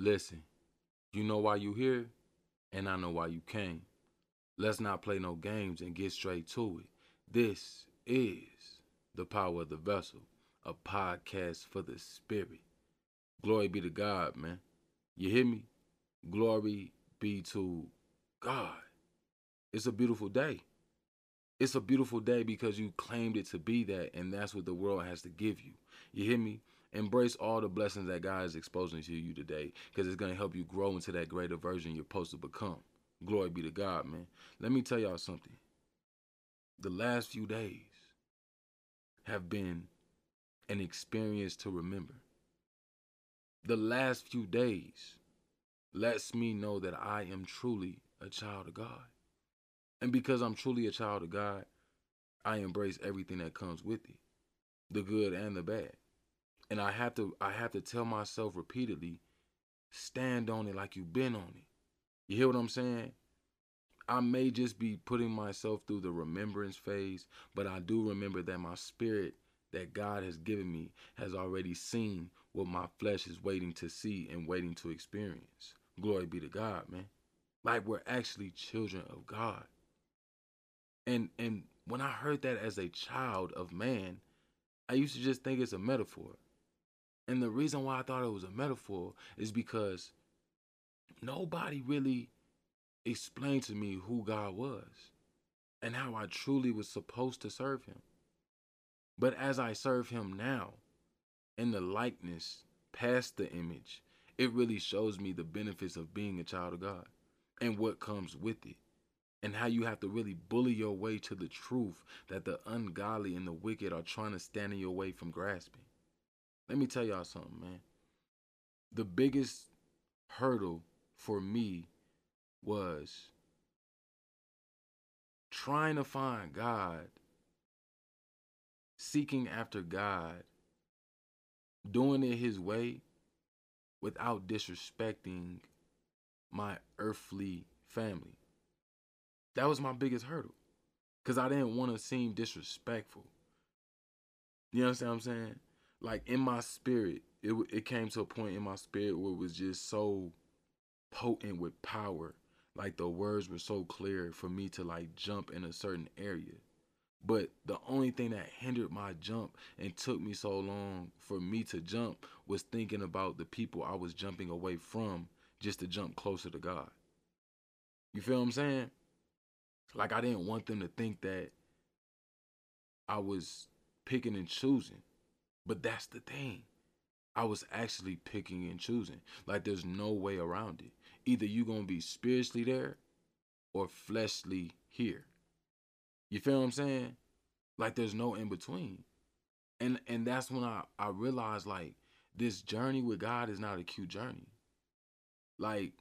Listen, you know why you here, and I know why you came. Let's not play no games and get straight to it. This is the power of the vessel, a podcast for the spirit. Glory be to God, man. You hear me? Glory be to God. It's a beautiful day. It's a beautiful day because you claimed it to be that, and that's what the world has to give you. You hear me? Embrace all the blessings that God is exposing to you today because it's going to help you grow into that greater version you're supposed to become. Glory be to God, man. Let me tell y'all something. The last few days have been an experience to remember. The last few days lets me know that I am truly a child of God. And because I'm truly a child of God, I embrace everything that comes with it, the good and the bad. And I have to I have to tell myself repeatedly, stand on it like you've been on it. You hear what I'm saying? I may just be putting myself through the remembrance phase, but I do remember that my spirit that God has given me has already seen what my flesh is waiting to see and waiting to experience. Glory be to God, man. Like we're actually children of God. And and when I heard that as a child of man, I used to just think it's a metaphor. And the reason why I thought it was a metaphor is because nobody really explained to me who God was and how I truly was supposed to serve him. But as I serve him now, in the likeness past the image, it really shows me the benefits of being a child of God and what comes with it. And how you have to really bully your way to the truth that the ungodly and the wicked are trying to stand in your way from grasping. Let me tell y'all something, man. The biggest hurdle for me was trying to find God, seeking after God, doing it His way without disrespecting my earthly family. That was my biggest hurdle because I didn't want to seem disrespectful. You understand what I'm saying? Like in my spirit, it it came to a point in my spirit where it was just so potent with power. Like the words were so clear for me to like jump in a certain area. But the only thing that hindered my jump and took me so long for me to jump was thinking about the people I was jumping away from just to jump closer to God. You feel what I'm saying? Like I didn't want them to think that I was picking and choosing. But that's the thing. I was actually picking and choosing. Like there's no way around it. Either you're going to be spiritually there or fleshly here. You feel what I'm saying? Like there's no in between. And and that's when I I realized like this journey with God is not a cute journey. Like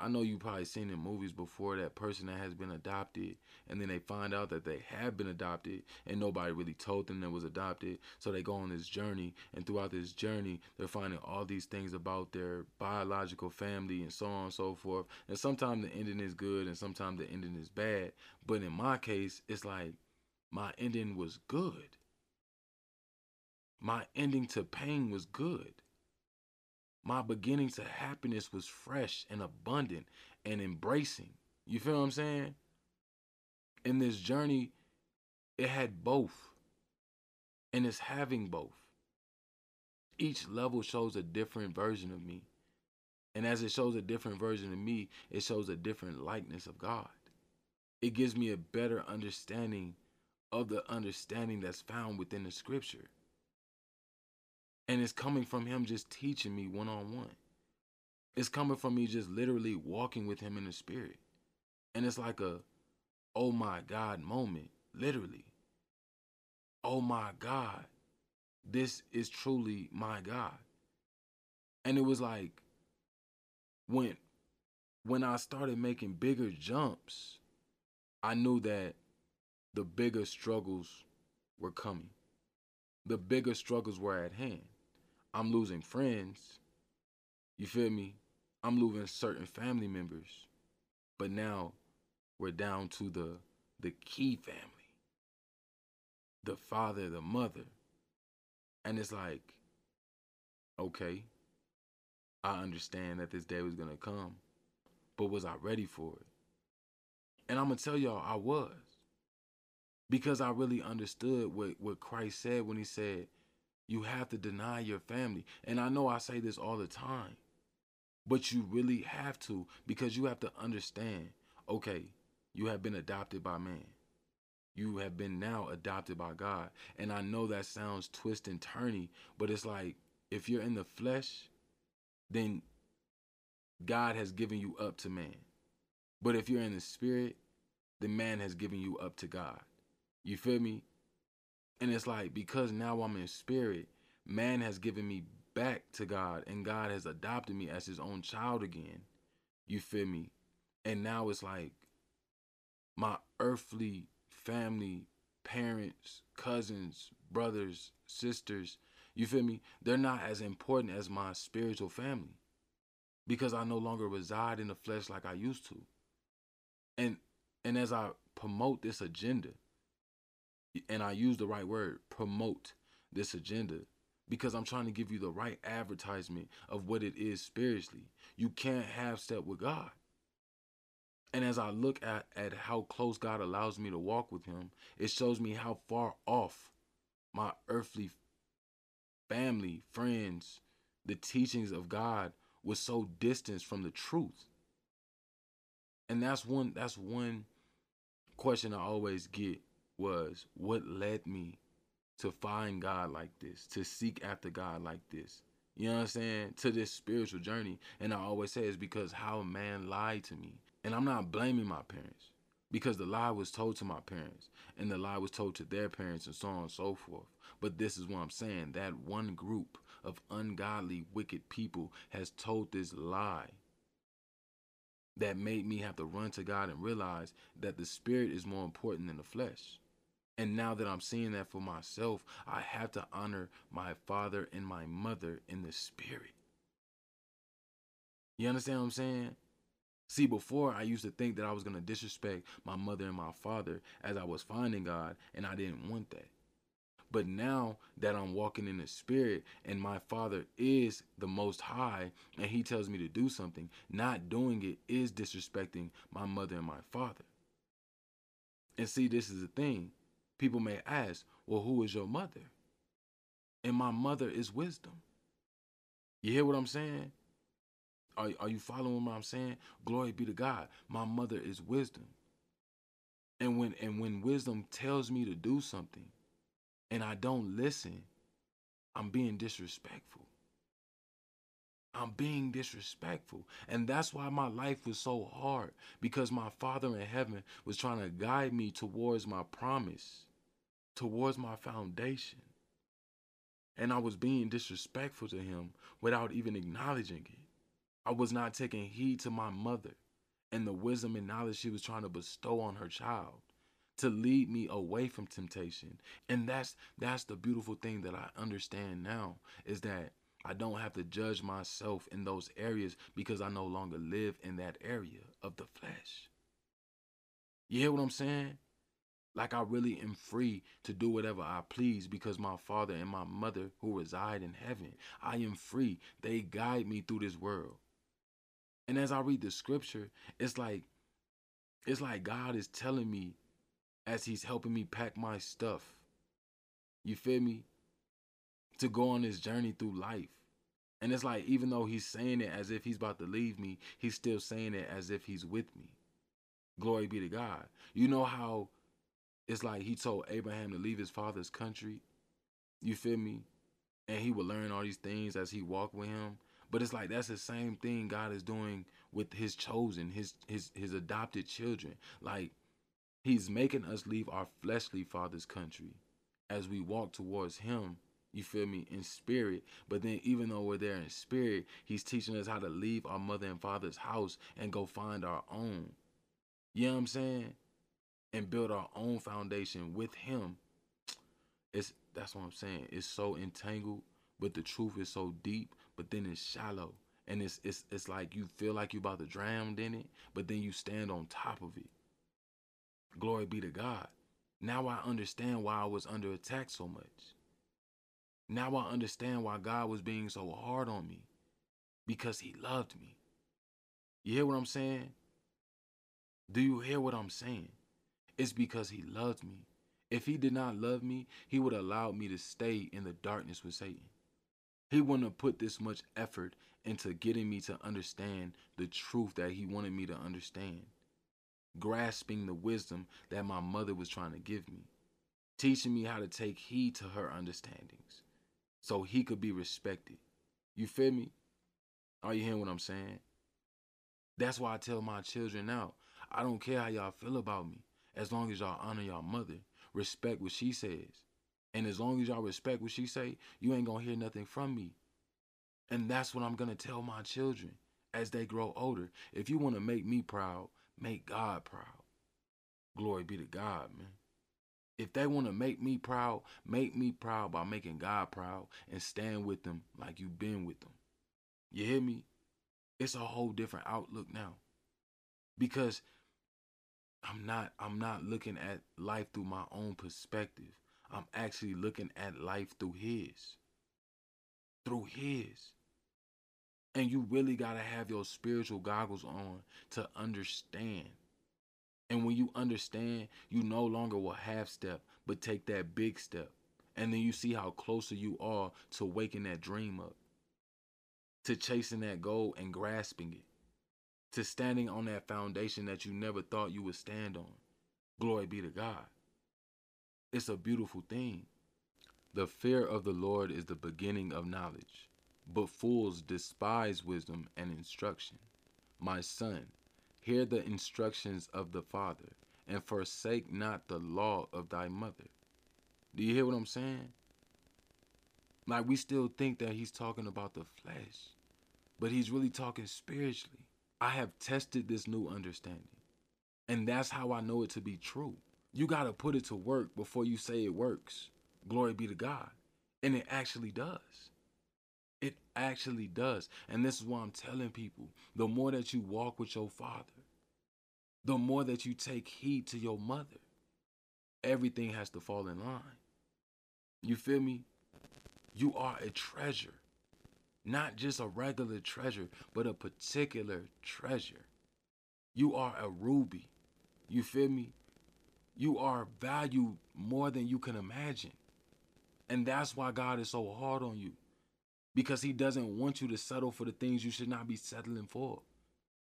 I know you've probably seen in movies before that person that has been adopted and then they find out that they have been adopted and nobody really told them they was adopted. So they go on this journey and throughout this journey they're finding all these things about their biological family and so on and so forth. And sometimes the ending is good and sometimes the ending is bad. But in my case, it's like my ending was good. My ending to pain was good. My beginning to happiness was fresh and abundant and embracing. You feel what I'm saying? In this journey, it had both. And it's having both. Each level shows a different version of me. And as it shows a different version of me, it shows a different likeness of God. It gives me a better understanding of the understanding that's found within the scripture. And it's coming from him just teaching me one on one. It's coming from me just literally walking with him in the spirit. And it's like a, oh my God moment, literally. Oh my God, this is truly my God. And it was like, when when I started making bigger jumps, I knew that the bigger struggles were coming. The bigger struggles were at hand. I'm losing friends. You feel me? I'm losing certain family members. But now we're down to the the key family. The father, the mother. And it's like, okay, I understand that this day was gonna come. But was I ready for it? And I'm gonna tell y'all I was. Because I really understood what, what Christ said when he said, you have to deny your family. And I know I say this all the time, but you really have to because you have to understand okay, you have been adopted by man. You have been now adopted by God. And I know that sounds twist and turny, but it's like if you're in the flesh, then God has given you up to man. But if you're in the spirit, then man has given you up to God. You feel me? And it's like because now I'm in spirit, man has given me back to God and God has adopted me as his own child again. You feel me? And now it's like my earthly family, parents, cousins, brothers, sisters, you feel me? They're not as important as my spiritual family because I no longer reside in the flesh like I used to. And and as I promote this agenda, and I use the right word, promote this agenda because I'm trying to give you the right advertisement of what it is spiritually. You can't have step with God. And as I look at, at how close God allows me to walk with him, it shows me how far off my earthly family, friends, the teachings of God was so distant from the truth. And that's one that's one question I always get was what led me to find God like this, to seek after God like this. You know what I'm saying? To this spiritual journey. And I always say it's because how man lied to me. And I'm not blaming my parents because the lie was told to my parents and the lie was told to their parents and so on and so forth. But this is what I'm saying that one group of ungodly, wicked people has told this lie that made me have to run to God and realize that the spirit is more important than the flesh. And now that I'm seeing that for myself, I have to honor my father and my mother in the spirit. You understand what I'm saying? See, before I used to think that I was going to disrespect my mother and my father as I was finding God, and I didn't want that. But now that I'm walking in the spirit and my father is the most high and he tells me to do something, not doing it is disrespecting my mother and my father. And see, this is the thing. People may ask, well, who is your mother? And my mother is wisdom. You hear what I'm saying? Are, are you following what I'm saying? Glory be to God. My mother is wisdom. And when and when wisdom tells me to do something and I don't listen, I'm being disrespectful. I'm being disrespectful. And that's why my life was so hard because my Father in heaven was trying to guide me towards my promise towards my foundation. And I was being disrespectful to him without even acknowledging it. I was not taking heed to my mother and the wisdom and knowledge she was trying to bestow on her child to lead me away from temptation. And that's that's the beautiful thing that I understand now is that I don't have to judge myself in those areas because I no longer live in that area of the flesh. You hear what I'm saying? Like I really am free to do whatever I please because my father and my mother who reside in heaven, I am free. They guide me through this world. And as I read the scripture, it's like it's like God is telling me as he's helping me pack my stuff. You feel me? To go on this journey through life. And it's like even though he's saying it as if he's about to leave me, he's still saying it as if he's with me. Glory be to God. You know how it's like he told Abraham to leave his father's country. You feel me? And he would learn all these things as he walked with him. But it's like that's the same thing God is doing with his chosen, his his his adopted children. Like he's making us leave our fleshly father's country as we walk towards him. You feel me? In spirit. But then even though we're there in spirit, he's teaching us how to leave our mother and father's house and go find our own. You know what I'm saying? And build our own foundation with him it's that's what i'm saying it's so entangled but the truth is so deep but then it's shallow and it's it's it's like you feel like you're about to drown in it but then you stand on top of it glory be to god now i understand why i was under attack so much now i understand why god was being so hard on me because he loved me. You hear what I'm saying? Do you hear what I'm saying? It's because he loved me. If he did not love me, he would allow me to stay in the darkness with Satan. He wouldn't have put this much effort into getting me to understand the truth that he wanted me to understand, grasping the wisdom that my mother was trying to give me, teaching me how to take heed to her understandings so he could be respected. You feel me? Are you hearing what I'm saying? That's why I tell my children now, I don't care how y'all feel about me, as long as y'all honor y'all mother, respect what she says. And as long as y'all respect what she say, you ain't gonna hear nothing from me. And that's what I'm gonna tell my children as they grow older. If you want to make me proud, make God proud. Glory be to God, man. If they want to make me proud, make me proud by making God proud and stand with them like you've been with them. You hear me? It's a whole different outlook now. Because I'm not I'm not looking at life through my own perspective. I'm actually looking at life through his. Through his. And you really got to have your spiritual goggles on to understand. And when you understand, you no longer will half step, but take that big step. And then you see how closer you are to waking that dream up, to chasing that goal and grasping it, to standing on that foundation that you never thought you would stand on. Glory be to God. It's a beautiful thing. The fear of the Lord is the beginning of knowledge, but fools despise wisdom and instruction. My son, hear the instructions of the Father, and forsake not the law of thy mother. Do you hear what I'm saying? Like, we still think that he's talking about the flesh, but he's really talking spiritually. I have tested this new understanding, and that's how I know it to be true. You got to put it to work before you say it works. Glory be to God. And it actually does. It actually does. And this is why I'm telling people the more that you walk with your father, the more that you take heed to your mother, everything has to fall in line. You feel me? You are a treasure. Not just a regular treasure, but a particular treasure. You are a ruby. You feel me? You are valued more than you can imagine. And that's why God is so hard on you. Because he doesn't want you to settle for the things you should not be settling for.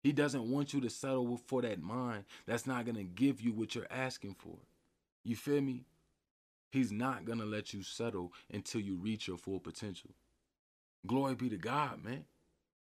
He doesn't want you to settle for that mind that's not going to give you what you're asking for. You feel me? He's not going to let you settle until you reach your full potential. Glory be to God, man.